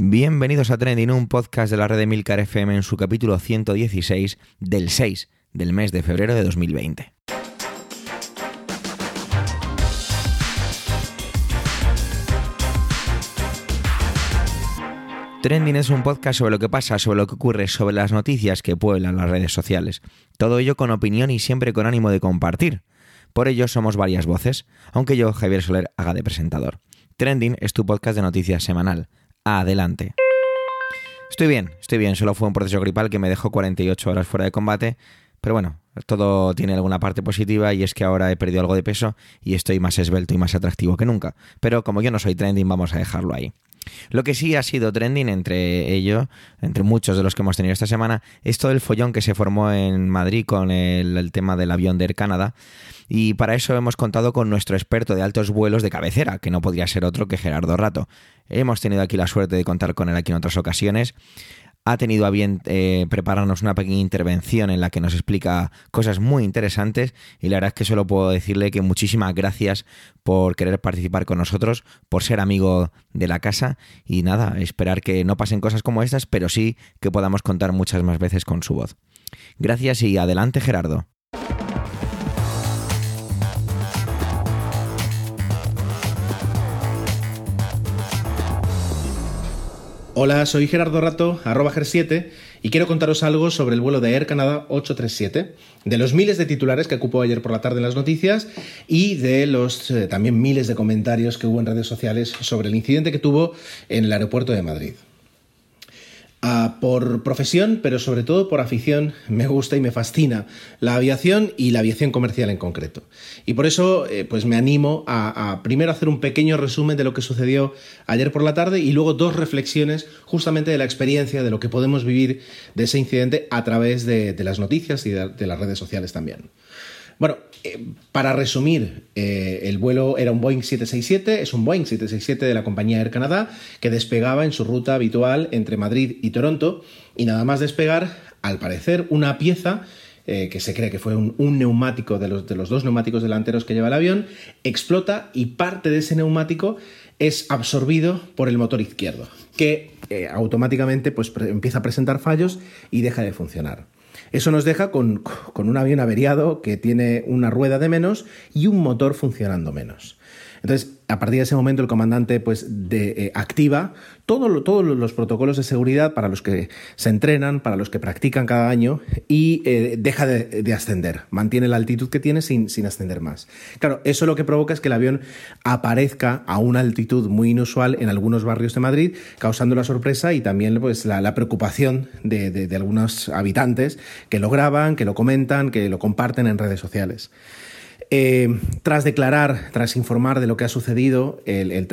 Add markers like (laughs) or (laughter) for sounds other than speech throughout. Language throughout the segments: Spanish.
Bienvenidos a Trending, un podcast de la red de Milcar FM en su capítulo 116 del 6 del mes de febrero de 2020. Trending es un podcast sobre lo que pasa, sobre lo que ocurre, sobre las noticias que pueblan las redes sociales. Todo ello con opinión y siempre con ánimo de compartir. Por ello somos varias voces, aunque yo, Javier Soler, haga de presentador. Trending es tu podcast de noticias semanal adelante. Estoy bien, estoy bien, solo fue un proceso gripal que me dejó 48 horas fuera de combate, pero bueno, todo tiene alguna parte positiva y es que ahora he perdido algo de peso y estoy más esbelto y más atractivo que nunca. Pero como yo no soy trending, vamos a dejarlo ahí. Lo que sí ha sido trending entre ello, entre muchos de los que hemos tenido esta semana, es todo el follón que se formó en Madrid con el, tema del avión de Air Canada. Y para eso hemos contado con nuestro experto de altos vuelos de cabecera, que no podría ser otro que Gerardo Rato. Hemos tenido aquí la suerte de contar con él aquí en otras ocasiones ha tenido a bien eh, prepararnos una pequeña intervención en la que nos explica cosas muy interesantes y la verdad es que solo puedo decirle que muchísimas gracias por querer participar con nosotros, por ser amigo de la casa y nada, esperar que no pasen cosas como estas, pero sí que podamos contar muchas más veces con su voz. Gracias y adelante Gerardo. Hola, soy Gerardo Rato, arroba GER7, y quiero contaros algo sobre el vuelo de Air Canada 837, de los miles de titulares que ocupó ayer por la tarde en las noticias y de los eh, también miles de comentarios que hubo en redes sociales sobre el incidente que tuvo en el aeropuerto de Madrid. Ah, por profesión, pero sobre todo por afición, me gusta y me fascina la aviación y la aviación comercial en concreto. Y por eso, eh, pues me animo a, primero hacer un pequeño resumen de lo que sucedió ayer por la tarde y luego dos reflexiones justamente de la experiencia, de lo que podemos vivir de ese incidente a través de, las noticias y de las redes sociales también. Bueno, eh, para resumir, eh, el vuelo era un Boeing 767, es un Boeing 767 de la compañía Air Canada que despegaba en su ruta habitual entre Madrid y Toronto y nada más despegar, al parecer, una pieza eh, que se cree que fue un, neumático de los, de los, dos neumáticos delanteros que lleva el avión, explota y parte de ese neumático es absorbido por el motor izquierdo, que automáticamente pues, empieza a presentar fallos y deja de funcionar. Eso nos deja con, un avión averiado que tiene una rueda de menos y un motor funcionando menos. Entonces, a partir de ese momento, el comandante pues, eh, activa todos los protocolos de seguridad para los que se entrenan, para los que practican cada año y eh, deja de, ascender, mantiene la altitud que tiene sin, ascender más. Claro, eso lo que provoca es que el avión aparezca a una altitud muy inusual en algunos barrios de Madrid, causando la sorpresa y también pues, la, preocupación de algunos habitantes que lo graban, que lo comentan, que lo comparten en redes sociales. Eh, tras declarar, tras informar de lo que ha sucedido, el,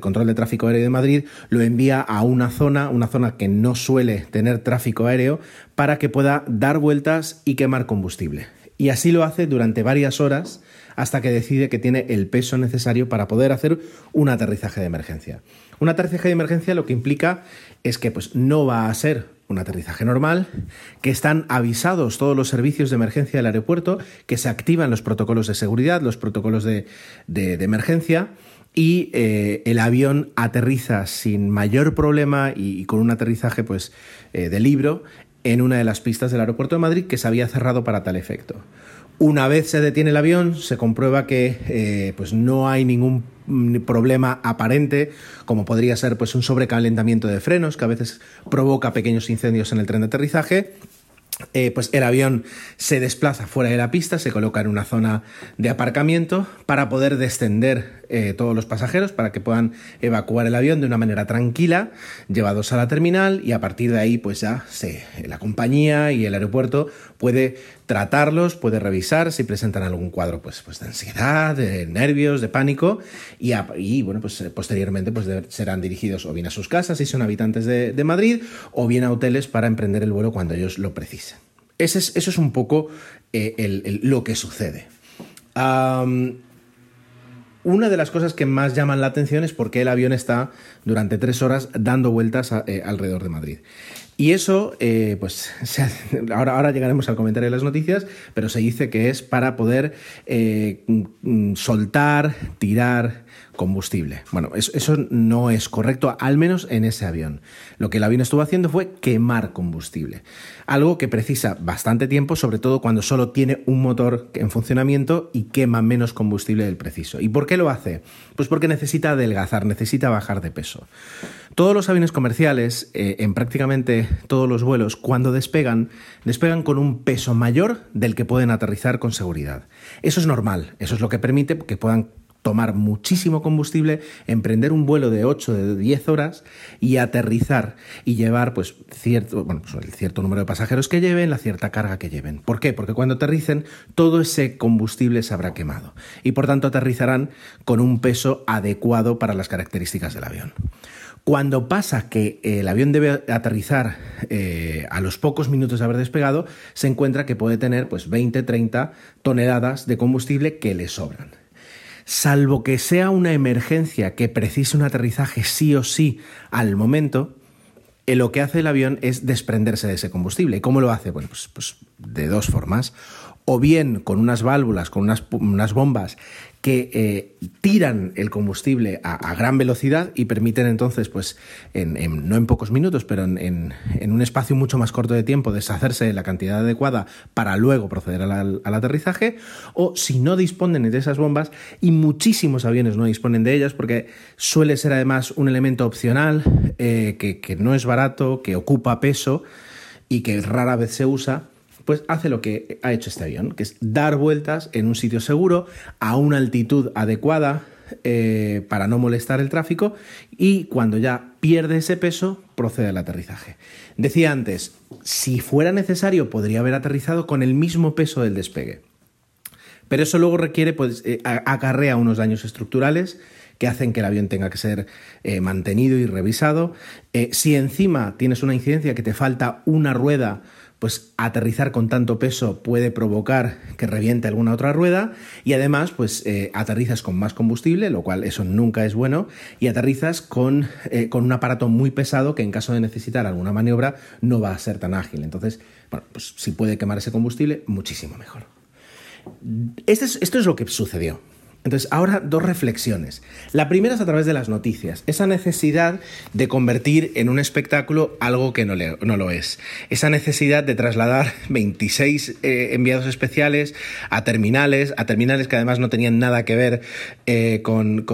control de tráfico aéreo de Madrid lo envía a una zona, una zona que no suele tener tráfico aéreo, para que pueda dar vueltas y quemar combustible. Y así lo hace durante varias horas hasta que decide que tiene el peso necesario para poder hacer un aterrizaje de emergencia. Un aterrizaje de emergencia lo que implica es que pues, no va a ser un aterrizaje normal, que están avisados todos los servicios de emergencia del aeropuerto, que se activan los protocolos de seguridad, los protocolos de, emergencia, y eh, el avión aterriza sin mayor problema y, con un aterrizaje pues, eh, de libro en una de las pistas del aeropuerto de Madrid que se había cerrado para tal efecto. Una vez se detiene el avión, se comprueba que eh, pues no hay ningún problema aparente, como podría ser pues, un sobrecalentamiento de frenos, que a veces provoca pequeños incendios en el tren de aterrizaje. Eh, pues el avión se desplaza fuera de la pista, se coloca en una zona de aparcamiento para poder descender eh, todos los pasajeros, para que puedan evacuar el avión de una manera tranquila, llevados a la terminal y a partir de ahí pues ya la compañía y el aeropuerto puede tratarlos, puede revisar si presentan algún cuadro pues, pues de ansiedad, de nervios, de pánico y, bueno pues posteriormente pues serán dirigidos o bien a sus casas si son habitantes de, Madrid o bien a hoteles para emprender el vuelo cuando ellos lo precisen. Ese es, eso es un poco eh, lo que sucede. Una de las cosas que más llaman la atención es por qué el avión está durante tres horas dando vueltas eh, alrededor de Madrid. Y eso, eh, pues (laughs) ahora, ahora llegaremos al comentario de las noticias, pero se dice que es para poder eh, mm, soltar, tirar combustible. Bueno, eso, no es correcto, al menos en ese avión. Lo que el avión estuvo haciendo fue quemar combustible. Algo que precisa bastante tiempo, sobre todo cuando solo tiene un motor en funcionamiento y quema menos combustible del preciso. ¿Y por qué lo hace? Pues porque necesita adelgazar, necesita bajar de peso. Todos los aviones comerciales, eh, en prácticamente todos los vuelos, cuando despegan, despegan con un peso mayor del que pueden aterrizar con seguridad. Eso es normal, eso es lo que permite que puedan tomar muchísimo combustible, emprender un vuelo de 8, de 10 horas y aterrizar y llevar pues cierto, bueno, pues, el cierto número de pasajeros que lleven, la cierta carga que lleven. ¿Por qué? Porque cuando aterricen todo ese combustible se habrá quemado y por tanto aterrizarán con un peso adecuado para las características del avión. Cuando pasa que el avión debe aterrizar eh, a los pocos minutos de haber despegado, se encuentra que puede tener pues 20, 30 toneladas de combustible que le sobran salvo que sea una emergencia que precise un aterrizaje sí o sí al momento, eh, lo que hace el avión es desprenderse de ese combustible. ¿Y cómo lo hace? Bueno, pues, pues de dos formas o bien con unas válvulas, con unas, bombas que eh, tiran el combustible a, gran velocidad y permiten entonces, pues, no en pocos minutos, pero en, un espacio mucho más corto de tiempo, deshacerse de la cantidad adecuada para luego proceder al, aterrizaje, o si no disponen de esas bombas, y muchísimos aviones no disponen de ellas, porque suele ser además un elemento opcional, eh, que no es barato, que ocupa peso y que rara vez se usa, pues hace lo que ha hecho este avión, que es dar vueltas en un sitio seguro, a una altitud adecuada eh, para no molestar el tráfico y cuando ya pierde ese peso procede al aterrizaje. Decía antes, si fuera necesario podría haber aterrizado con el mismo peso del despegue. Pero eso luego requiere, pues, eh, acarrea unos daños estructurales que hacen que el avión tenga que ser eh, mantenido y revisado. si encima tienes una incidencia que te falta una rueda pues aterrizar con tanto peso puede provocar que reviente alguna otra rueda y además pues eh, aterrizas con más combustible, lo cual eso nunca es bueno, y aterrizas con, eh, con, un aparato muy pesado que en caso de necesitar alguna maniobra no va a ser tan ágil. Entonces, bueno, pues si puede quemar ese combustible, muchísimo mejor. Este esto es lo que sucedió. Entonces, ahora dos reflexiones. La primera es a través de las noticias, esa necesidad de convertir en un espectáculo algo que no, lo es. Esa necesidad de trasladar (laughs) 26 eh, enviados especiales a terminales, a terminales que además no tenían nada que ver eh, con,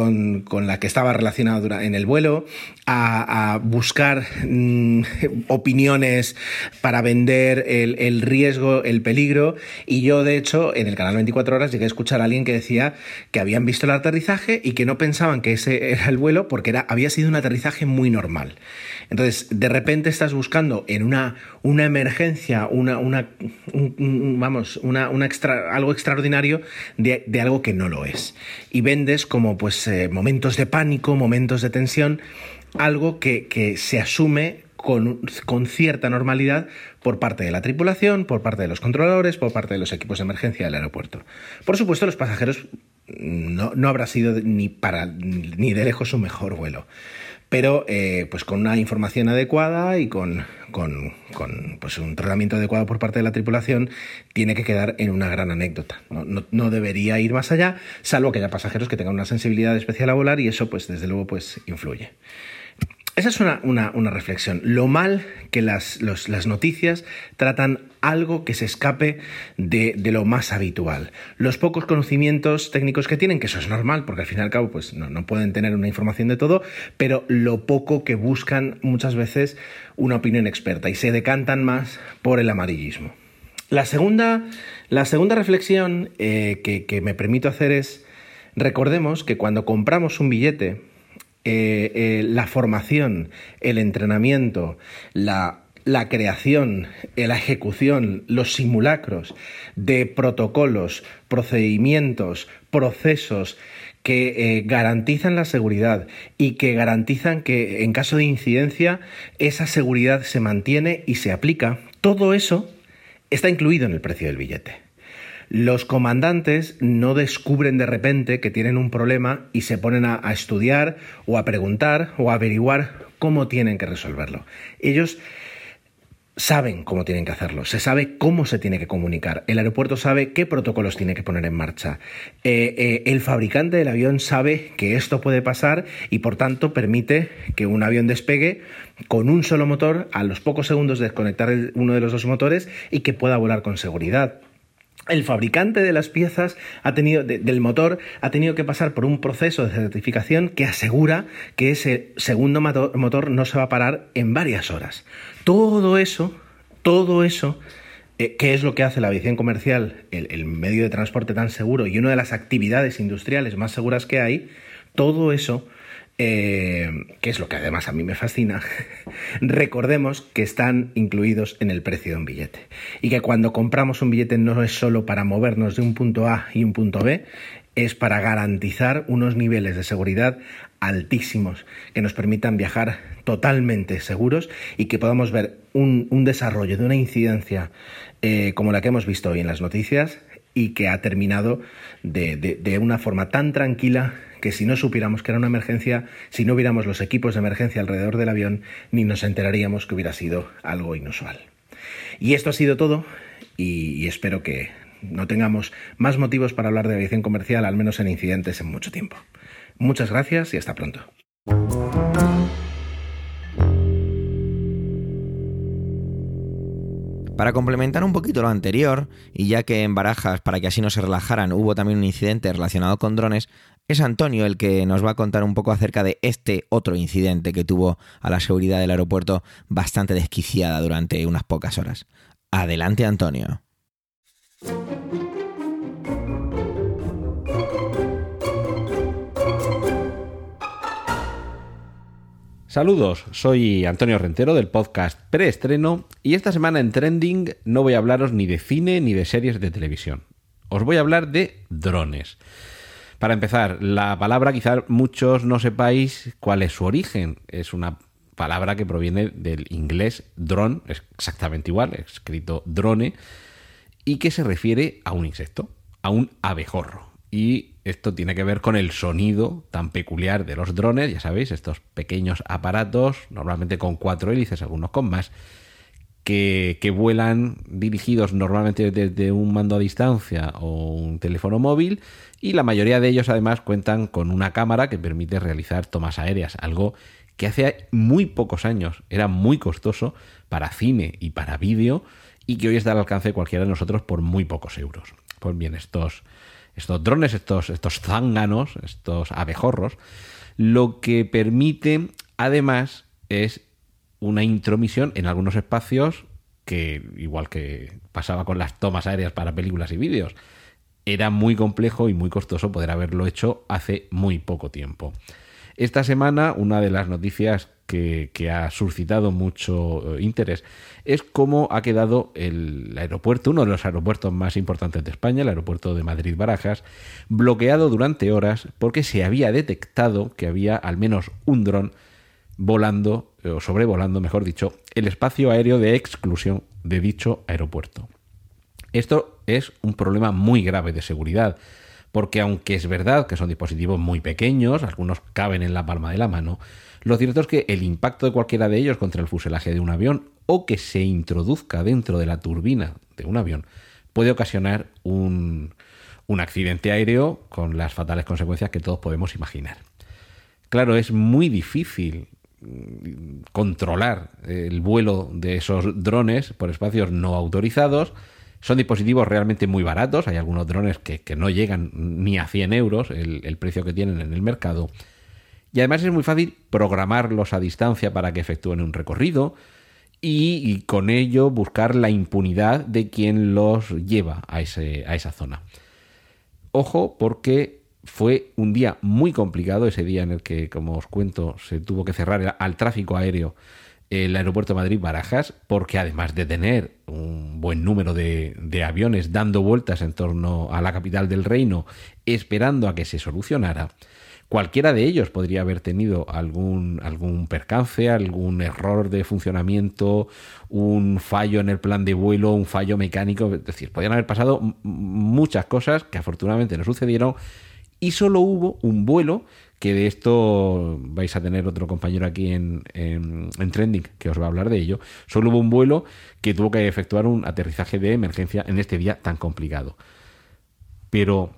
la que estaba relacionada en el vuelo, a, buscar mm, (laughs) opiniones para vender el, el riesgo, el peligro. Y yo, de hecho, en el canal 24 Horas llegué a escuchar a alguien que decía que habían visto el aterrizaje y que no pensaban que ese era el vuelo porque era, había sido un aterrizaje muy normal. Entonces, de repente estás buscando en una, una emergencia, una, una vamos, una, extra, algo extraordinario de, algo que no lo es. Y vendes como pues eh, momentos de pánico, momentos de tensión, algo que, que se asume con, con, cierta normalidad por parte de la tripulación, por parte de los controladores, por parte de los equipos de emergencia del aeropuerto. Por supuesto, los pasajeros no, no habrá sido ni, para, ni de lejos su mejor vuelo. Pero eh, pues con una información adecuada y con, con, pues un tratamiento adecuado por parte de la tripulación, tiene que quedar en una gran anécdota. No, no, no, debería ir más allá, salvo que haya pasajeros que tengan una sensibilidad especial a volar y eso, pues desde luego, pues influye. Esa es una, reflexión. Lo mal que las, noticias tratan algo que se escape de, lo más habitual. Los pocos conocimientos técnicos que tienen, que eso es normal, porque al fin y al cabo pues, no, pueden tener una información de todo, pero lo poco que buscan muchas veces una opinión experta y se decantan más por el amarillismo. La segunda, la segunda reflexión eh, que, que me permito hacer es, recordemos que cuando compramos un billete, eh, eh, la formación, el entrenamiento, la, creación, eh, la ejecución, los simulacros de protocolos, procedimientos, procesos que garantizan la seguridad y que garantizan que en caso de incidencia esa seguridad se mantiene y se aplica, todo eso está incluido en el precio del billete. Los comandantes no descubren de repente que tienen un problema y se ponen a, estudiar o a preguntar o a averiguar cómo tienen que resolverlo. Ellos saben cómo tienen que hacerlo, se sabe cómo se tiene que comunicar, el aeropuerto sabe qué protocolos tiene que poner en marcha, eh, eh, el fabricante del avión sabe que esto puede pasar y por tanto permite que un avión despegue con un solo motor a los pocos segundos desconectar uno de los dos motores y que pueda volar con seguridad el fabricante de las piezas ha tenido, del motor ha tenido que pasar por un proceso de certificación que asegura que ese segundo motor no se va a parar en varias horas. Todo eso, todo eso, eh, que es lo que hace la aviación comercial, el medio de transporte tan seguro y una de las actividades industriales más seguras que hay, todo eso eh, que es lo que además a mí me fascina, (laughs) recordemos que están incluidos en el precio de un billete. Y que cuando compramos un billete no es solo para movernos de un punto A y un punto B, es para garantizar unos niveles de seguridad altísimos que nos permitan viajar totalmente seguros y que podamos ver un, desarrollo de una incidencia eh, como la que hemos visto hoy en las noticias y que ha terminado de una forma tan tranquila que si no supiéramos que era una emergencia, si no hubiéramos los equipos de emergencia alrededor del avión, ni nos enteraríamos que hubiera sido algo inusual. Y esto ha sido todo y, espero que no tengamos más motivos para hablar de aviación comercial, al menos en incidentes, en mucho tiempo. Muchas gracias y hasta pronto. Para complementar un poquito lo anterior, y ya que en Barajas, para que así no se relajaran, hubo también un incidente relacionado con drones, es Antonio el que nos va a contar un poco acerca de este otro incidente que tuvo a la seguridad del aeropuerto bastante desquiciada durante unas pocas horas. Adelante, Antonio. Saludos, soy Antonio Rentero del podcast Preestreno y esta semana en Trending no voy a hablaros ni de cine ni de series de televisión. Os voy a hablar de drones. Para empezar, la palabra quizá muchos no sepáis cuál es su origen. Es una palabra que proviene del inglés drone, exactamente igual, escrito drone, y que se refiere a un insecto, a un abejorro. Y esto tiene que ver con el sonido tan peculiar de los drones, ya sabéis, estos pequeños aparatos, normalmente con cuatro hélices, algunos con más, que, vuelan dirigidos normalmente desde un mando a distancia o un teléfono móvil y la mayoría de ellos además cuentan con una cámara que permite realizar tomas aéreas, algo que hace muy pocos años era muy costoso para cine y para vídeo y que hoy está al alcance de cualquiera de nosotros por muy pocos euros. Pues bien, estos estos drones, estos, estos zánganos, estos abejorros, lo que permite además es una intromisión en algunos espacios que, igual que pasaba con las tomas aéreas para películas y vídeos, era muy complejo y muy costoso poder haberlo hecho hace muy poco tiempo. Esta semana, una de las noticias que, ha suscitado mucho eh, interés es cómo ha quedado el aeropuerto, uno de los aeropuertos más importantes de España, el aeropuerto de Madrid-Barajas, bloqueado durante horas porque se había detectado que había al menos un dron volando, eh, o sobrevolando, mejor dicho, el espacio aéreo de exclusión de dicho aeropuerto. Esto es un problema muy grave de seguridad, porque aunque es verdad que son dispositivos muy pequeños, algunos caben en la palma de la mano, lo cierto es que el impacto de cualquiera de ellos contra el fuselaje de un avión o que se introduzca dentro de la turbina de un avión puede ocasionar un, accidente aéreo con las fatales consecuencias que todos podemos imaginar. Claro, es muy difícil controlar el vuelo de esos drones por espacios no autorizados. Son dispositivos realmente muy baratos. Hay algunos drones que, no llegan ni a 100 euros el precio que tienen en el mercado. Y además es muy fácil programarlos a distancia para que efectúen un recorrido y, con ello buscar la impunidad de quien los lleva a, ese, a esa zona. Ojo porque fue un día muy complicado, ese día en el que, como os cuento, se tuvo que cerrar al tráfico aéreo el aeropuerto Madrid-Barajas, porque además de tener un buen número de, de, aviones dando vueltas en torno a la capital del reino, esperando a que se solucionara, Cualquiera de ellos podría haber tenido algún, algún percance, algún error de funcionamiento, un fallo en el plan de vuelo, un fallo mecánico. Es decir, podrían haber pasado muchas cosas que afortunadamente no sucedieron Y solo hubo un vuelo, que de esto vais a tener otro compañero aquí en, en, Trending que os va a hablar de ello, solo hubo un vuelo que tuvo que efectuar un aterrizaje de emergencia en este día tan complicado. Pero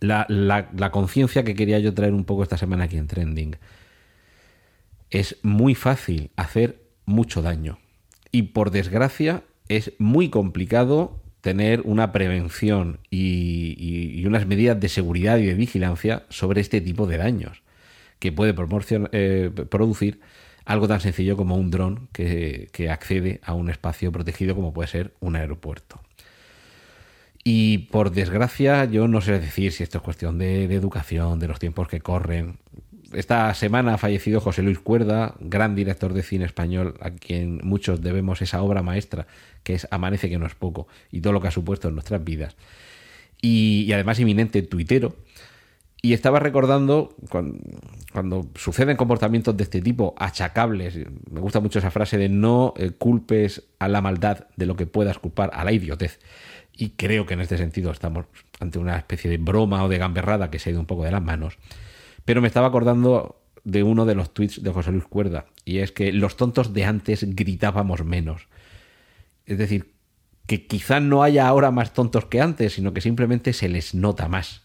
la, la conciencia que quería yo traer un poco esta semana aquí en Trending es muy fácil hacer mucho daño. Y por desgracia es muy complicado tener una prevención y, unas medidas de seguridad y de vigilancia sobre este tipo de daños que puede eh, producir algo tan sencillo como un dron que, accede a un espacio protegido como puede ser un aeropuerto. Y por desgracia, yo no sé decir si esto es cuestión de educación, de los tiempos que corren, esta semana ha fallecido José Luis Cuerda, gran director de cine español, a quien muchos debemos esa obra maestra, que es Amanece que no es poco, y todo lo que ha supuesto en nuestras vidas. Y, además inminente tuitero. Y estaba recordando cuando, suceden comportamientos de este tipo, achacables, me gusta mucho esa frase de no eh, culpes a la maldad de lo que puedas culpar a la idiotez. Y creo que en este sentido estamos ante una especie de broma o de gamberrada que se ha ido un poco de las manos. Pero me estaba acordando de uno de los tweets de José Luis Cuerda, y es que los tontos de antes gritábamos menos. Es decir, que quizá no haya ahora más tontos que antes, sino que simplemente se les nota más.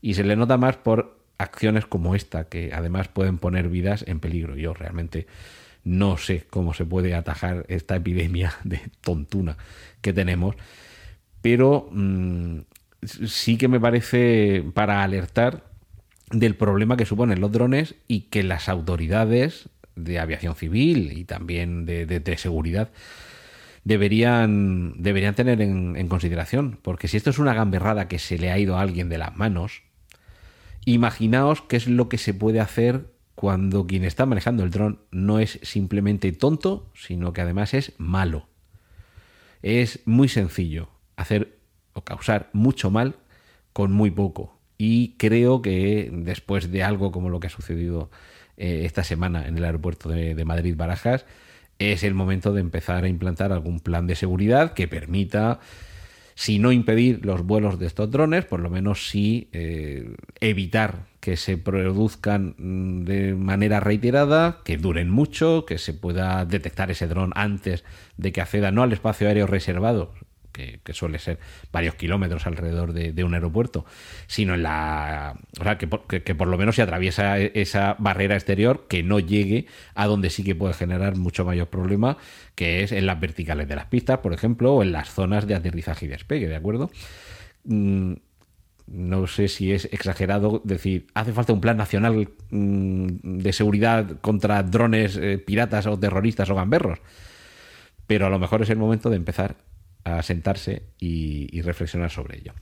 Y se les nota más por acciones como esta, que además pueden poner vidas en peligro. Yo realmente no sé cómo se puede atajar esta epidemia (laughs) de tontuna que tenemos, pero mm, sí que me parece para alertar del problema que suponen los drones y que las autoridades de aviación civil y también de, seguridad deberían, deberían tener en, en, consideración. Porque si esto es una gamberrada que se le ha ido a alguien de las manos, imaginaos qué es lo que se puede hacer cuando quien está manejando el dron no es simplemente tonto, sino que además es malo. Es muy sencillo hacer o causar mucho mal con muy poco. Y creo que después de algo como lo que ha sucedido eh, esta semana en el aeropuerto de, Madrid-Barajas, es el momento de empezar a implantar algún plan de seguridad que permita, si no impedir los vuelos de estos drones, por lo menos sí eh, evitar que se produzcan mm, de manera reiterada, que duren mucho, que se pueda detectar ese dron antes de que acceda no al espacio aéreo reservado, que, suele ser varios kilómetros alrededor de, un aeropuerto, sino en la. O sea, que por, lo menos se atraviesa e, esa barrera exterior que no llegue a donde sí que puede generar mucho mayor problema, que es en las verticales de las pistas, por ejemplo, o en las zonas de aterrizaje y despegue, ¿de acuerdo? Mm, no sé si es exagerado decir, hace falta un plan nacional mm, de seguridad contra drones eh, piratas o terroristas o gamberros. Pero a lo mejor es el momento de empezar a sentarse y, reflexionar sobre ello.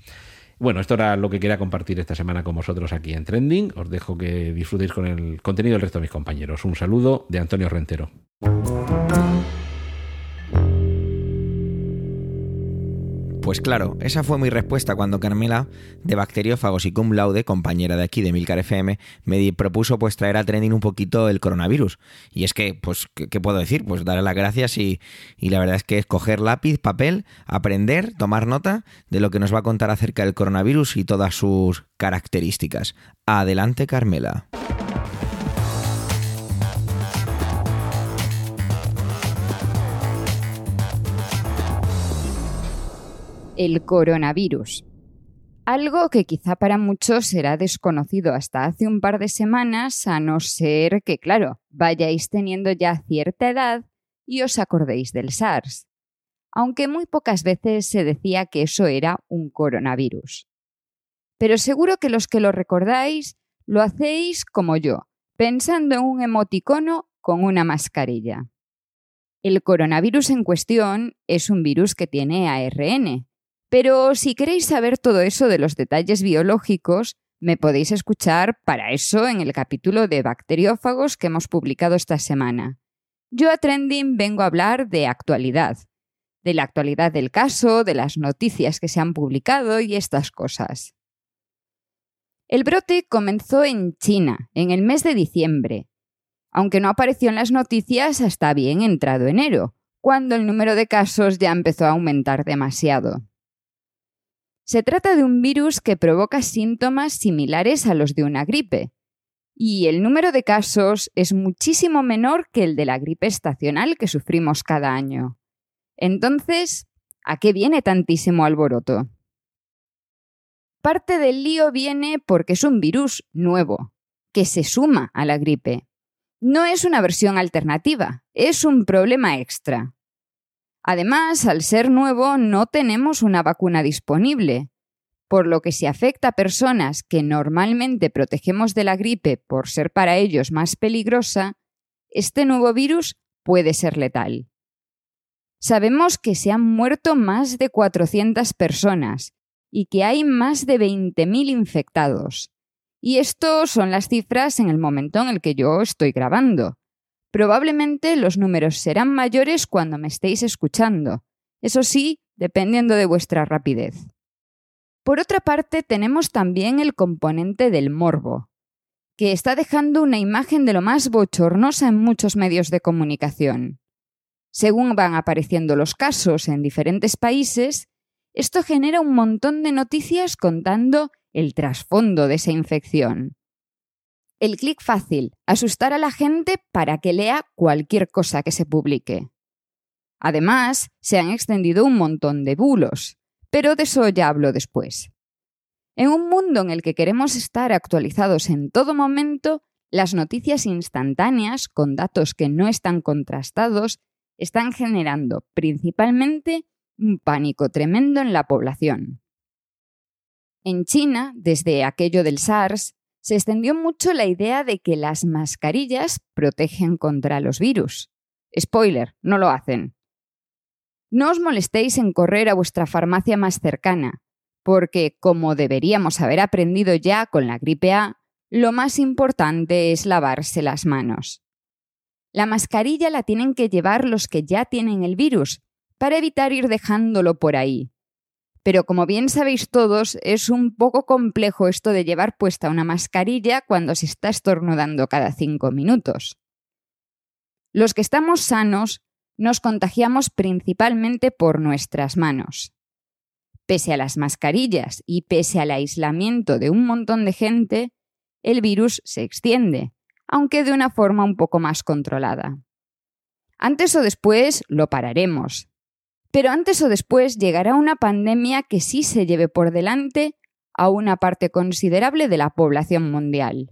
Bueno, esto era lo que quería compartir esta semana con vosotros aquí en Trending. Os dejo que disfrutéis con el contenido del resto de mis compañeros. Un saludo de Antonio Rentero. Pues claro, esa fue mi respuesta cuando Carmela, de Bacteriófagos y Cum Laude, compañera de aquí de Milcar FM, me propuso pues traer a trending un poquito el coronavirus. Y es que, pues, ¿qué, puedo decir? Pues darle las gracias y, y, la verdad es que es coger lápiz, papel, aprender, tomar nota de lo que nos va a contar acerca del coronavirus y todas sus características. Adelante, Carmela. El coronavirus. Algo que quizá para muchos será desconocido hasta hace un par de semanas, a no ser que, claro, vayáis teniendo ya cierta edad y os acordéis del SARS, aunque muy pocas veces se decía que eso era un coronavirus. Pero seguro que los que lo recordáis lo hacéis como yo, pensando en un emoticono con una mascarilla. El coronavirus en cuestión es un virus que tiene ARN, pero si queréis saber todo eso de los detalles biológicos, me podéis escuchar para eso en el capítulo de bacteriófagos que hemos publicado esta semana. Yo a Trending vengo a hablar de actualidad, de la actualidad del caso, de las noticias que se han publicado y estas cosas. El brote comenzó en China, en el mes de diciembre, aunque no apareció en las noticias hasta bien entrado enero, cuando el número de casos ya empezó a aumentar demasiado. Se trata de un virus que provoca síntomas similares a los de una gripe, y el número de casos es muchísimo menor que el de la gripe estacional que sufrimos cada año. Entonces, ¿a qué viene tantísimo alboroto? Parte del lío viene porque es un virus nuevo, que se suma a la gripe. No es una versión alternativa, es un problema extra. Además, al ser nuevo, no tenemos una vacuna disponible, por lo que si afecta a personas que normalmente protegemos de la gripe por ser para ellos más peligrosa, este nuevo virus puede ser letal. Sabemos que se han muerto más de 400 personas y que hay más de 20.000 infectados. Y esto son las cifras en el momento en el que yo estoy grabando. Probablemente los números serán mayores cuando me estéis escuchando, eso sí, dependiendo de vuestra rapidez. Por otra parte, tenemos también el componente del morbo, que está dejando una imagen de lo más bochornosa en muchos medios de comunicación. Según van apareciendo los casos en diferentes países, esto genera un montón de noticias contando el trasfondo de esa infección. El clic fácil, asustar a la gente para que lea cualquier cosa que se publique. Además, se han extendido un montón de bulos, pero de eso ya hablo después. En un mundo en el que queremos estar actualizados en todo momento, las noticias instantáneas, con datos que no están contrastados, están generando principalmente un pánico tremendo en la población. En China, desde aquello del SARS, se extendió mucho la idea de que las mascarillas protegen contra los virus. Spoiler, no lo hacen. No os molestéis en correr a vuestra farmacia más cercana, porque, como deberíamos haber aprendido ya con la gripe A, lo más importante es lavarse las manos. La mascarilla la tienen que llevar los que ya tienen el virus, para evitar ir dejándolo por ahí, pero como bien sabéis todos, es un poco complejo esto de llevar puesta una mascarilla cuando se está estornudando cada cinco minutos. Los que estamos sanos nos contagiamos principalmente por nuestras manos. Pese a las mascarillas y pese al aislamiento de un montón de gente, el virus se extiende, aunque de una forma un poco más controlada. Antes o después lo pararemos, pero antes o después llegará una pandemia que sí se lleve por delante a una parte considerable de la población mundial.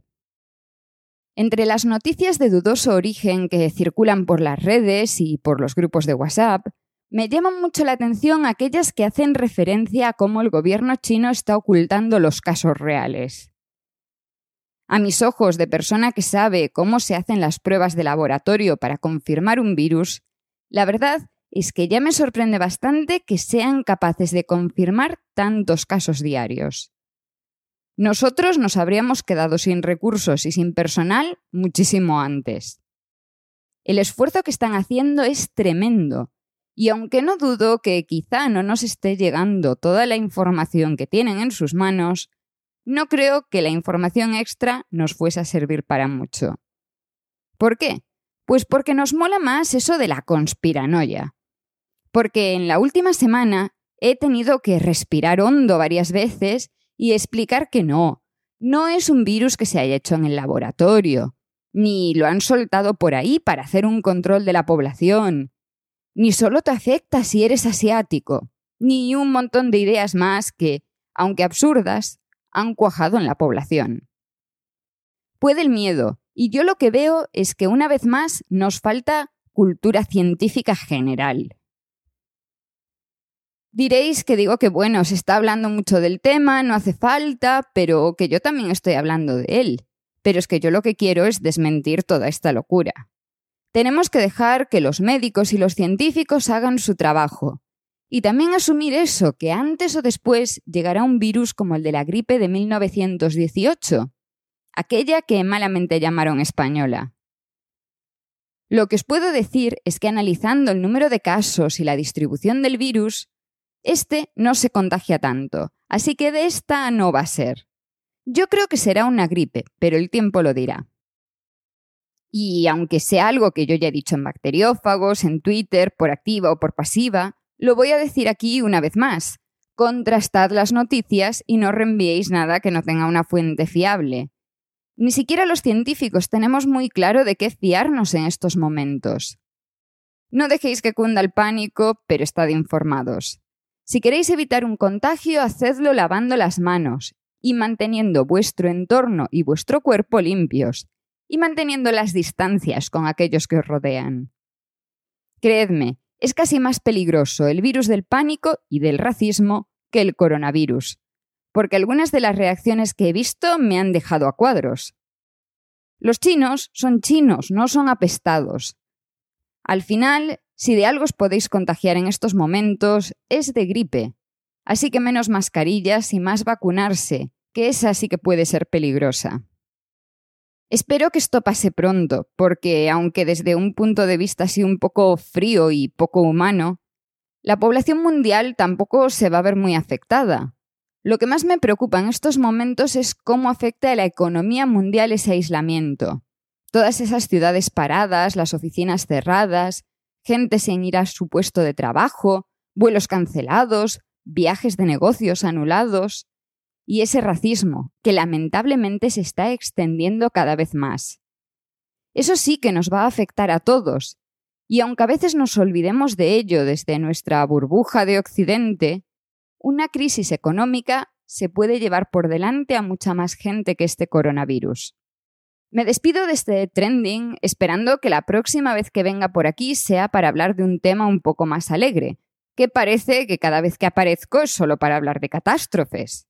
Entre las noticias de dudoso origen que circulan por las redes y por los grupos de WhatsApp, me llaman mucho la atención aquellas que hacen referencia a cómo el gobierno chino está ocultando los casos reales. A mis ojos de persona que sabe cómo se hacen las pruebas de laboratorio para confirmar un virus, la verdad es que ya me sorprende bastante que sean capaces de confirmar tantos casos diarios. Nosotros nos habríamos quedado sin recursos y sin personal muchísimo antes. El esfuerzo que están haciendo es tremendo, y aunque no dudo que quizá no nos esté llegando toda la información que tienen en sus manos, no creo que la información extra nos fuese a servir para mucho. ¿Por qué? Pues porque nos mola más eso de la conspiranoia porque en la última semana he tenido que respirar hondo varias veces y explicar que no, no es un virus que se haya hecho en el laboratorio, ni lo han soltado por ahí para hacer un control de la población, ni solo te afecta si eres asiático, ni un montón de ideas más que, aunque absurdas, han cuajado en la población. Puede el miedo, y yo lo que veo es que una vez más nos falta cultura científica general. Diréis que digo que bueno, se está hablando mucho del tema, no hace falta, pero que yo también estoy hablando de él. Pero es que yo lo que quiero es desmentir toda esta locura. Tenemos que dejar que los médicos y los científicos hagan su trabajo. Y también asumir eso, que antes o después llegará un virus como el de la gripe de 1918, aquella que malamente llamaron española. Lo que os puedo decir es que analizando el número de casos y la distribución del virus, este no se contagia tanto, así que de esta no va a ser. Yo creo que será una gripe, pero el tiempo lo dirá. Y aunque sea algo que yo ya he dicho en bacteriófagos, en Twitter, por activa o por pasiva, lo voy a decir aquí una vez más. contrastad las noticias y no reenviéis nada que no tenga una fuente fiable. Ni siquiera los científicos tenemos muy claro de qué fiarnos en estos momentos. No dejéis que cunda el pánico, pero estad informados. Si queréis evitar un contagio, hacedlo lavando las manos y manteniendo vuestro entorno y vuestro cuerpo limpios, y manteniendo las distancias con aquellos que os rodean. Creedme, es casi más peligroso el virus del pánico y del racismo que el coronavirus, porque algunas de las reacciones que he visto me han dejado a cuadros. Los chinos son chinos, no son apestados. Al final, si de algo os podéis contagiar en estos momentos, es de gripe. Así que menos mascarillas y más vacunarse, que esa sí que puede ser peligrosa. Espero que esto pase pronto, porque aunque desde un punto de vista así un poco frío y poco humano, la población mundial tampoco se va a ver muy afectada. Lo que más me preocupa en estos momentos es cómo afecta a la economía mundial ese aislamiento. Todas esas ciudades paradas, las oficinas cerradas, gente sin ir a su puesto de trabajo, vuelos cancelados, viajes de negocios anulados y ese racismo que lamentablemente se está extendiendo cada vez más. Eso sí que nos va a afectar a todos, y aunque a veces nos olvidemos de ello desde nuestra burbuja de Occidente, una crisis económica se puede llevar por delante a mucha más gente que este coronavirus. Me despido de este trending esperando que la próxima vez que venga por aquí sea para hablar de un tema un poco más alegre, que parece que cada vez que aparezco es solo para hablar de catástrofes.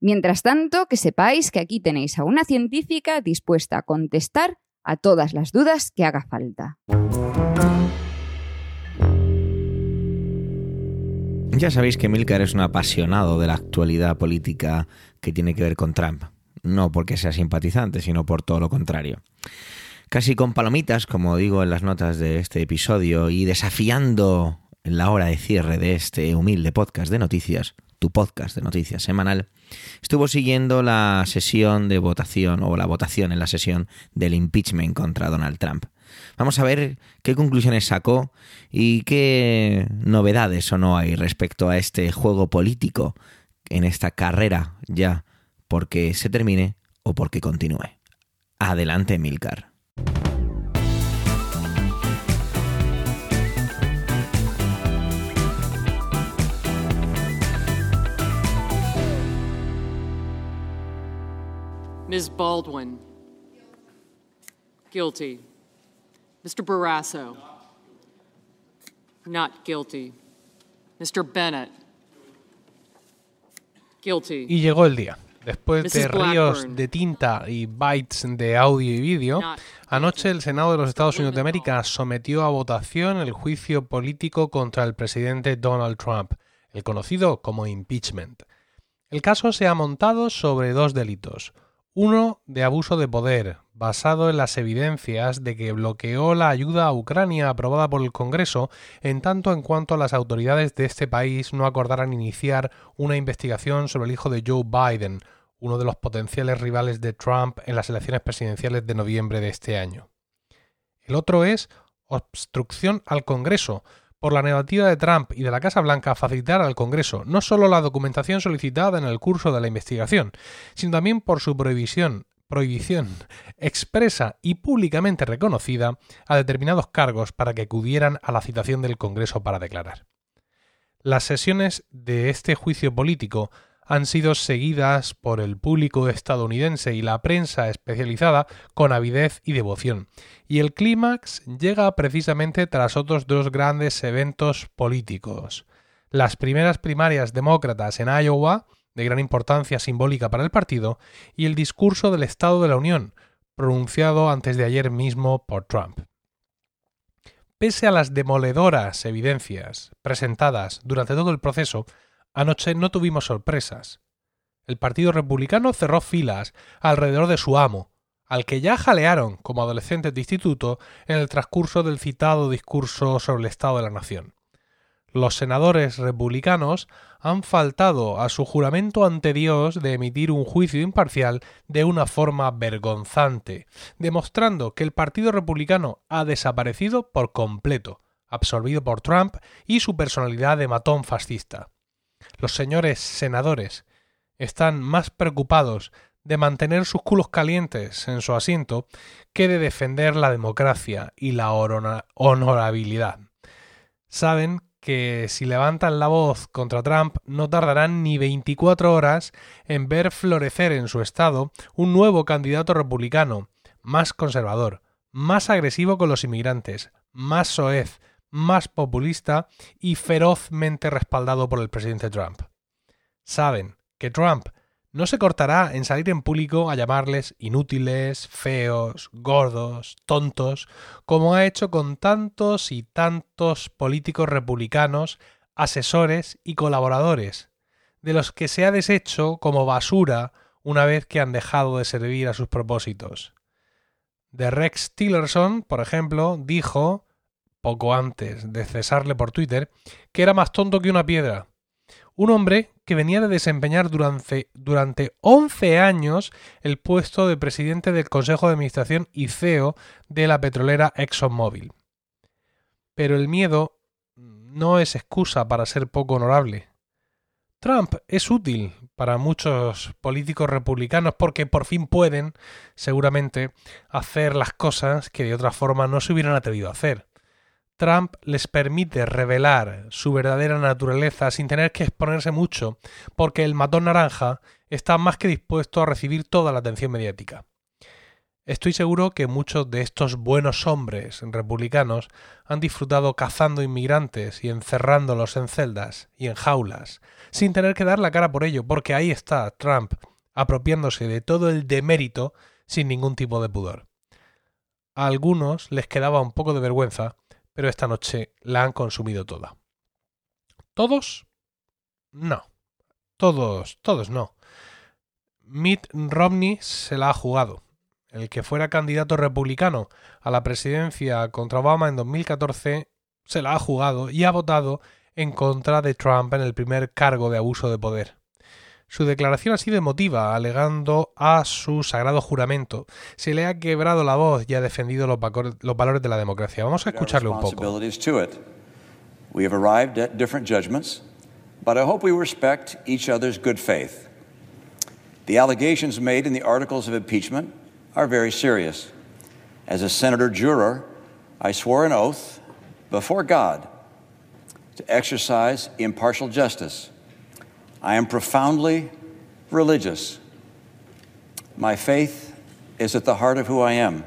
Mientras tanto, que sepáis que aquí tenéis a una científica dispuesta a contestar a todas las dudas que haga falta. Ya sabéis que Milcar es un apasionado de la actualidad política que tiene que ver con Trump. No porque sea simpatizante, sino por todo lo contrario. Casi con palomitas, como digo en las notas de este episodio, y desafiando la hora de cierre de este humilde podcast de noticias, tu podcast de noticias semanal, estuvo siguiendo la sesión de votación o la votación en la sesión del impeachment contra Donald Trump. Vamos a ver qué conclusiones sacó y qué novedades o no hay respecto a este juego político en esta carrera ya porque se termine o porque continúe. Adelante, Milcar. Ms. Baldwin. Guilty. Mr. Barrasso. Not guilty. Mr. Bennett. Guilty. Y llegó el día. Después de ríos de tinta y bytes de audio y vídeo, anoche el Senado de los Estados Unidos de América sometió a votación el juicio político contra el presidente Donald Trump, el conocido como impeachment. El caso se ha montado sobre dos delitos. Uno de abuso de poder, basado en las evidencias de que bloqueó la ayuda a Ucrania aprobada por el Congreso, en tanto en cuanto las autoridades de este país no acordaran iniciar una investigación sobre el hijo de Joe Biden, uno de los potenciales rivales de Trump en las elecciones presidenciales de noviembre de este año. El otro es obstrucción al Congreso, por la negativa de Trump y de la Casa Blanca a facilitar al Congreso no solo la documentación solicitada en el curso de la investigación, sino también por su prohibición, prohibición expresa y públicamente reconocida a determinados cargos para que acudieran a la citación del Congreso para declarar. Las sesiones de este juicio político han sido seguidas por el público estadounidense y la prensa especializada con avidez y devoción, y el clímax llega precisamente tras otros dos grandes eventos políticos. Las primeras primarias demócratas en Iowa, de gran importancia simbólica para el partido, y el discurso del Estado de la Unión, pronunciado antes de ayer mismo por Trump. Pese a las demoledoras evidencias presentadas durante todo el proceso, Anoche no tuvimos sorpresas. El Partido Republicano cerró filas alrededor de su amo, al que ya jalearon como adolescentes de instituto en el transcurso del citado discurso sobre el Estado de la Nación. Los senadores republicanos han faltado a su juramento ante Dios de emitir un juicio imparcial de una forma vergonzante, demostrando que el Partido Republicano ha desaparecido por completo, absorbido por Trump y su personalidad de matón fascista. Los señores senadores están más preocupados de mantener sus culos calientes en su asiento que de defender la democracia y la honorabilidad. Saben que si levantan la voz contra Trump no tardarán ni 24 horas en ver florecer en su estado un nuevo candidato republicano, más conservador, más agresivo con los inmigrantes, más soez, más populista y ferozmente respaldado por el presidente Trump. Saben que Trump no se cortará en salir en público a llamarles inútiles, feos, gordos, tontos, como ha hecho con tantos y tantos políticos republicanos, asesores y colaboradores, de los que se ha deshecho como basura una vez que han dejado de servir a sus propósitos. De Rex Tillerson, por ejemplo, dijo, poco antes de cesarle por Twitter, que era más tonto que una piedra. Un hombre que venía de desempeñar durante, durante 11 años el puesto de presidente del Consejo de Administración y CEO de la petrolera ExxonMobil. Pero el miedo no es excusa para ser poco honorable. Trump es útil para muchos políticos republicanos porque por fin pueden, seguramente, hacer las cosas que de otra forma no se hubieran atrevido a hacer. Trump les permite revelar su verdadera naturaleza sin tener que exponerse mucho, porque el matón naranja está más que dispuesto a recibir toda la atención mediática. Estoy seguro que muchos de estos buenos hombres republicanos han disfrutado cazando inmigrantes y encerrándolos en celdas y en jaulas, sin tener que dar la cara por ello, porque ahí está Trump apropiándose de todo el demérito sin ningún tipo de pudor. A algunos les quedaba un poco de vergüenza pero esta noche la han consumido toda. ¿Todos? No. Todos, todos no. Mitt Romney se la ha jugado. El que fuera candidato republicano a la presidencia contra Obama en 2014 se la ha jugado y ha votado en contra de Trump en el primer cargo de abuso de poder. Su declaración ha sido emotiva, alegando a su sagrado juramento. Se le ha quebrado la voz y ha defendido los, los valores de la democracia. Vamos a escucharle un poco. We have arrived at different judgments, but I hope we respect each other's good faith. The allegations made in the articles of impeachment are very serious. As a senator juror, I swore an oath before God to exercise impartial justice I am profoundly religious. My faith is at the heart of who I am.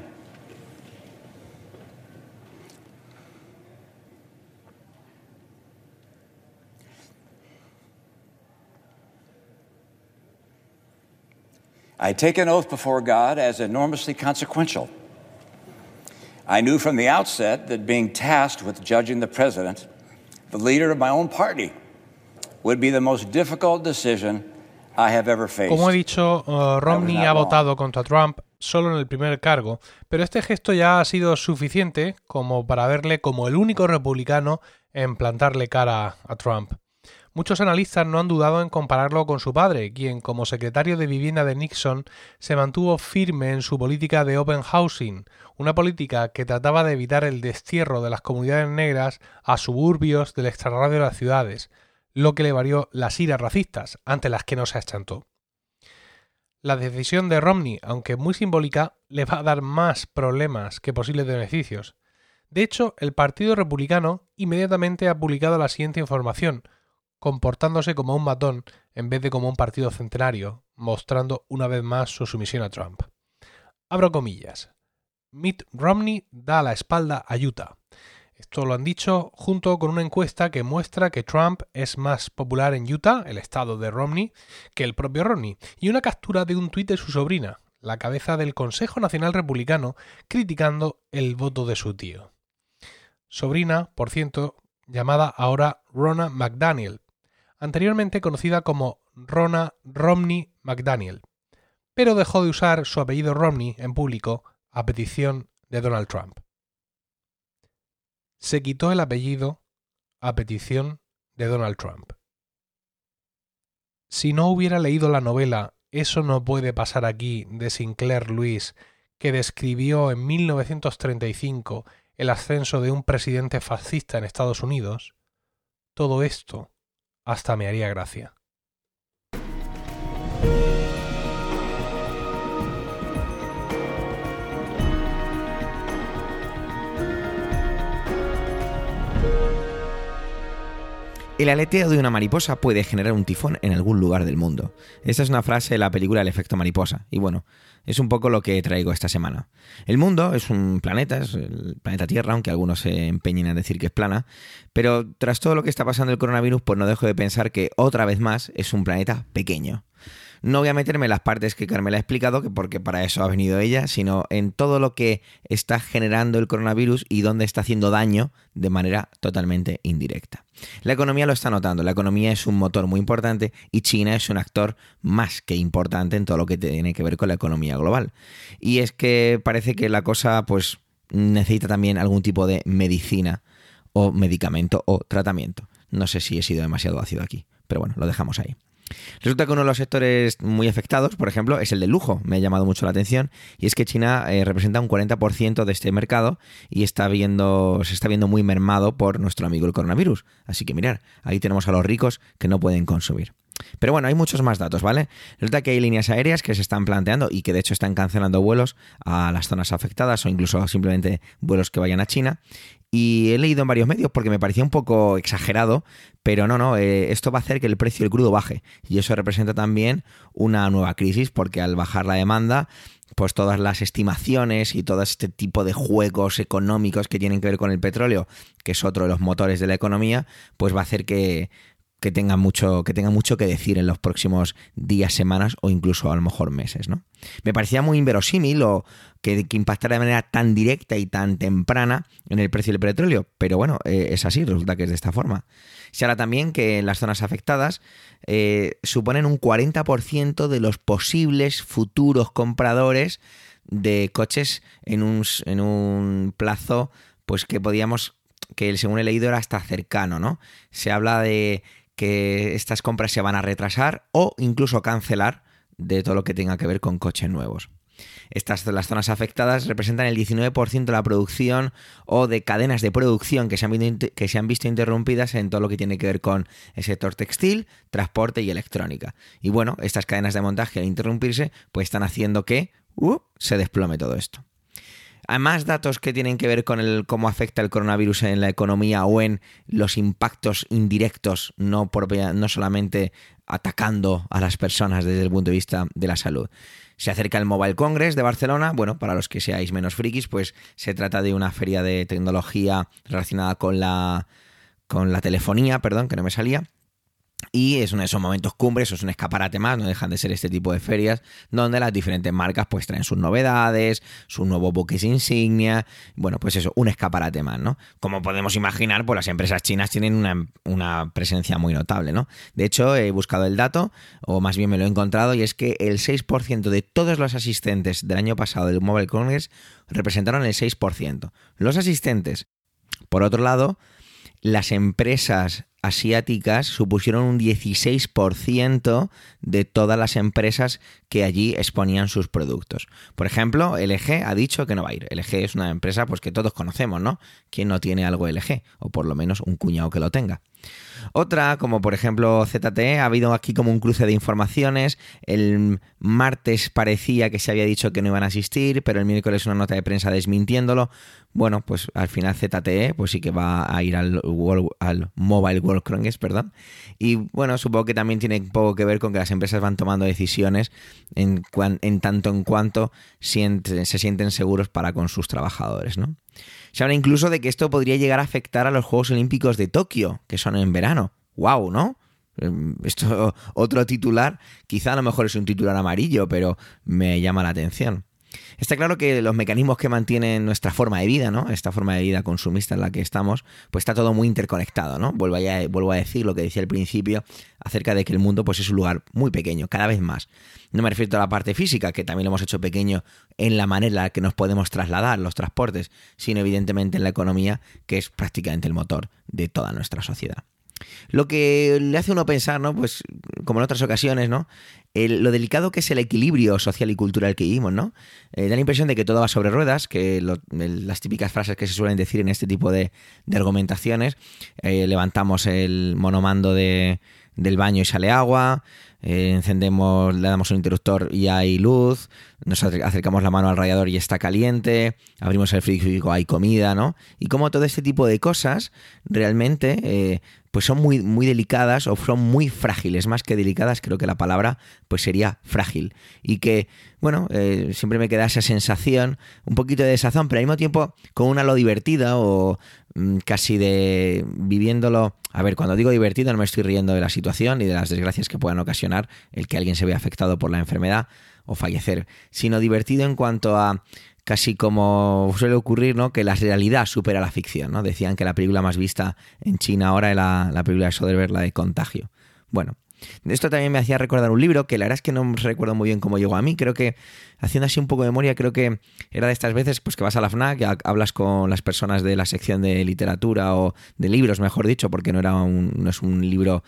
I take an oath before God as enormously consequential. I knew from the outset that being tasked with judging the president, the leader of my own party, would be the most difficult decision I have ever faced. Como he dicho, uh, Romney ha votado contra Trump solo en el primer cargo, pero este gesto ya ha sido suficiente como para verle como el único republicano en plantarle cara a Trump. Muchos analistas no han dudado en compararlo con su padre, quien como secretario de vivienda de Nixon se mantuvo firme en su política de open housing, una política que trataba de evitar el destierro de las comunidades negras a suburbios del extrarradio de las ciudades, lo que le varió las iras racistas, ante las que no se achantó. La decisión de Romney, aunque muy simbólica, le va a dar más problemas que posibles beneficios. De hecho, el Partido Republicano inmediatamente ha publicado la siguiente información, comportándose como un matón en vez de como un partido centenario, mostrando una vez más su sumisión a Trump. Abro comillas. Mitt Romney da la espalda a Utah. Esto lo han dicho junto con una encuesta que muestra que Trump es más popular en Utah, el estado de Romney, que el propio Romney, y una captura de un tuit de su sobrina, la cabeza del Consejo Nacional Republicano, criticando el voto de su tío. Sobrina, por cierto, llamada ahora Rona McDaniel, anteriormente conocida como Rona Romney McDaniel, pero dejó de usar su apellido Romney en público a petición de Donald Trump se quitó el apellido a petición de Donald Trump. Si no hubiera leído la novela Eso no puede pasar aquí de Sinclair Lewis, que describió en 1935 el ascenso de un presidente fascista en Estados Unidos, todo esto hasta me haría gracia. El aleteo de una mariposa puede generar un tifón en algún lugar del mundo. Esta es una frase de la película El efecto mariposa. Y bueno, es un poco lo que traigo esta semana. El mundo es un planeta, es el planeta Tierra, aunque algunos se empeñen en decir que es plana. Pero tras todo lo que está pasando el coronavirus, pues no dejo de pensar que otra vez más es un planeta pequeño. No voy a meterme en las partes que Carmela ha explicado, que porque para eso ha venido ella, sino en todo lo que está generando el coronavirus y dónde está haciendo daño de manera totalmente indirecta. La economía lo está notando, la economía es un motor muy importante y China es un actor más que importante en todo lo que tiene que ver con la economía global. Y es que parece que la cosa pues necesita también algún tipo de medicina o medicamento o tratamiento. No sé si he sido demasiado ácido aquí, pero bueno, lo dejamos ahí. Resulta que uno de los sectores muy afectados, por ejemplo, es el del lujo. Me ha llamado mucho la atención. Y es que China eh, representa un 40% de este mercado y está viendo, se está viendo muy mermado por nuestro amigo el coronavirus. Así que mirar, ahí tenemos a los ricos que no pueden consumir. Pero bueno, hay muchos más datos, ¿vale? Resulta que hay líneas aéreas que se están planteando y que de hecho están cancelando vuelos a las zonas afectadas o incluso simplemente vuelos que vayan a China. Y he leído en varios medios porque me parecía un poco exagerado, pero no, no, eh, esto va a hacer que el precio del crudo baje. Y eso representa también una nueva crisis porque al bajar la demanda, pues todas las estimaciones y todo este tipo de juegos económicos que tienen que ver con el petróleo, que es otro de los motores de la economía, pues va a hacer que, que tenga mucho que tenga mucho que decir en los próximos días, semanas o incluso a lo mejor meses, ¿no? Me parecía muy inverosímil o que, impactara de manera tan directa y tan temprana en el precio del petróleo, pero bueno, eh, es así, resulta que es de esta forma. Se habla también que en las zonas afectadas eh, suponen un 40% de los posibles futuros compradores de coches en un, en un plazo pues que podíamos que según he leído era hasta cercano, ¿no? Se habla de que estas compras se van a retrasar o incluso cancelar de todo lo que tenga que ver con coches nuevos. Estas las zonas afectadas representan el 19% de la producción o de cadenas de producción que se, han, que se han visto interrumpidas en todo lo que tiene que ver con el sector textil, transporte y electrónica. Y bueno, estas cadenas de montaje al interrumpirse, pues están haciendo que uh, se desplome todo esto. Hay más datos que tienen que ver con el, cómo afecta el coronavirus en la economía o en los impactos indirectos, no, no solamente atacando a las personas desde el punto de vista de la salud. Se acerca el Mobile Congress de Barcelona. Bueno, para los que seáis menos frikis, pues se trata de una feria de tecnología relacionada con la, con la telefonía, perdón, que no me salía y es uno de esos momentos cumbres, es un escaparate más, no dejan de ser este tipo de ferias, donde las diferentes marcas pues traen sus novedades, sus nuevos buques insignia, bueno, pues eso, un escaparate más, ¿no? Como podemos imaginar, pues las empresas chinas tienen una, una presencia muy notable, ¿no? De hecho, he buscado el dato, o más bien me lo he encontrado, y es que el 6% de todos los asistentes del año pasado del Mobile Congress representaron el 6%. Los asistentes. Por otro lado, las empresas asiáticas supusieron un 16% de todas las empresas que allí exponían sus productos. Por ejemplo, LG ha dicho que no va a ir. LG es una empresa pues que todos conocemos, ¿no? ¿Quién no tiene algo LG? O por lo menos un cuñado que lo tenga. Otra, como por ejemplo ZTE, ha habido aquí como un cruce de informaciones. El martes parecía que se había dicho que no iban a asistir, pero el miércoles una nota de prensa desmintiéndolo. Bueno, pues al final ZTE, pues sí que va a ir al, al Mobile World Congress, perdón. Y bueno, supongo que también tiene poco que ver con que las empresas van tomando decisiones en, en tanto en cuanto se sienten seguros para con sus trabajadores, ¿no? Se habla incluso de que esto podría llegar a afectar a los Juegos Olímpicos de Tokio, que son en verano. ¡Wow! ¿No? Em, esto, (laughs) otro titular, quizá a lo mejor es un titular amarillo, pero me llama la atención. Está claro que los mecanismos que mantienen nuestra forma de vida, ¿no? Esta forma de vida consumista en la que estamos, pues está todo muy interconectado, ¿no? Vuelvo a, decir lo que decía al principio acerca de que el mundo pues es un lugar muy pequeño, cada vez más. No me refiero a la parte física, que también lo hemos hecho pequeño en la manera en la que nos podemos trasladar, los transportes, sino evidentemente en la economía, que es prácticamente el motor de toda nuestra sociedad. Lo que le hace uno pensar, ¿no? Pues como en otras ocasiones, ¿no? El- lo delicado que es el equilibrio social y cultural que vivimos, ¿no? Eh, da la impresión de que todo va sobre ruedas, que lo- las típicas frases que se suelen decir en este tipo de, de argumentaciones, eh, levantamos el monomando de, del baño y sale agua, eh, encendemos, le damos un interruptor y hay luz, nos acer- acercamos la mano al radiador y está caliente, abrimos el frigorífico, hay comida, ¿no? Y como todo este tipo de cosas realmente eh, pues son muy, muy delicadas o son muy frágiles, más que delicadas creo que la palabra pues sería frágil. Y que, bueno, eh, siempre me queda esa sensación, un poquito de desazón, pero al mismo tiempo con una lo divertida o casi de viviéndolo. A ver, cuando digo divertido no me estoy riendo de la situación ni de las desgracias que puedan ocasionar el que alguien se vea afectado por la enfermedad o fallecer, sino divertido en cuanto a casi como suele ocurrir, ¿no? Que la realidad supera la ficción, ¿no? Decían que la película más vista en China ahora es la, la película de Soderbergh, la de Contagio. Bueno, esto también me hacía recordar un libro que la verdad es que no recuerdo muy bien cómo llegó a mí. Creo que, haciendo así un poco de memoria, creo que era de estas veces pues que vas a la FNAC, ha- hablas con las personas de la sección de literatura o de libros, mejor dicho, porque no, era un, no es un libro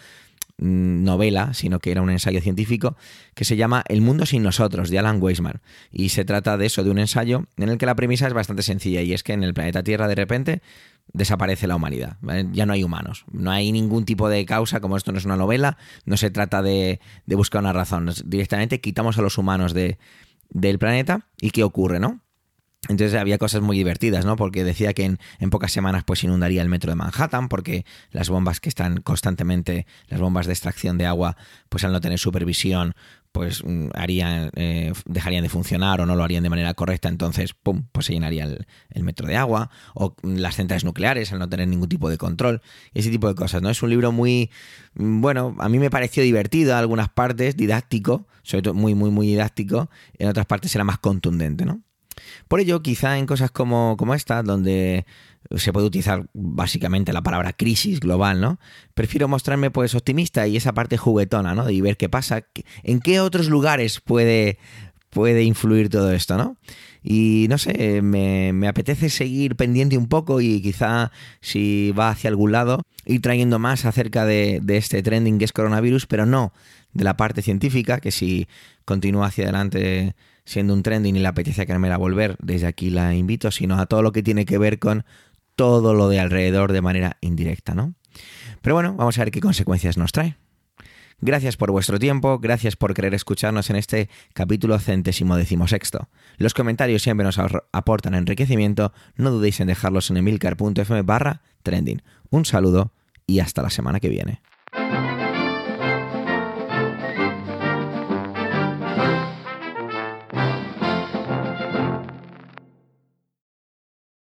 mm, novela, sino que era un ensayo científico que se llama El mundo sin nosotros, de Alan Weisman. Y se trata de eso, de un ensayo en el que la premisa es bastante sencilla y es que en el planeta Tierra de repente desaparece la humanidad. Ya no hay humanos. No hay ningún tipo de causa, como esto no es una novela, no se trata de, de buscar una razón. Directamente quitamos a los humanos de, del planeta y ¿qué ocurre, no? Entonces había cosas muy divertidas, ¿no? Porque decía que en, en pocas semanas pues inundaría el metro de Manhattan, porque las bombas que están constantemente, las bombas de extracción de agua, pues al no tener supervisión, pues mm, harían, eh, dejarían de funcionar o no lo harían de manera correcta, entonces, pum, pues se llenaría el, el metro de agua, o mm, las centrales nucleares al no tener ningún tipo de control, ese tipo de cosas, ¿no? Es un libro muy, mm, bueno, a mí me pareció divertido en algunas partes, didáctico, sobre todo muy, muy, muy didáctico, en otras partes era más contundente, ¿no? Por ello, quizá en cosas como, como esta, donde se puede utilizar básicamente la palabra crisis global, ¿no? Prefiero mostrarme pues optimista y esa parte juguetona, ¿no? Y ver qué pasa, en qué otros lugares puede, puede influir todo esto, ¿no? Y no sé, me, me apetece seguir pendiente un poco y quizá si va hacia algún lado, ir trayendo más acerca de, de este trending que es coronavirus, pero no de la parte científica, que si continúa hacia adelante siendo un trending y le apetece quererme volver, desde aquí la invito, sino a todo lo que tiene que ver con todo lo de alrededor de manera indirecta, ¿no? Pero bueno, vamos a ver qué consecuencias nos trae. Gracias por vuestro tiempo, gracias por querer escucharnos en este capítulo centésimo decimosexto. Los comentarios siempre nos aportan enriquecimiento, no dudéis en dejarlos en emilcar.fm barra trending. Un saludo y hasta la semana que viene.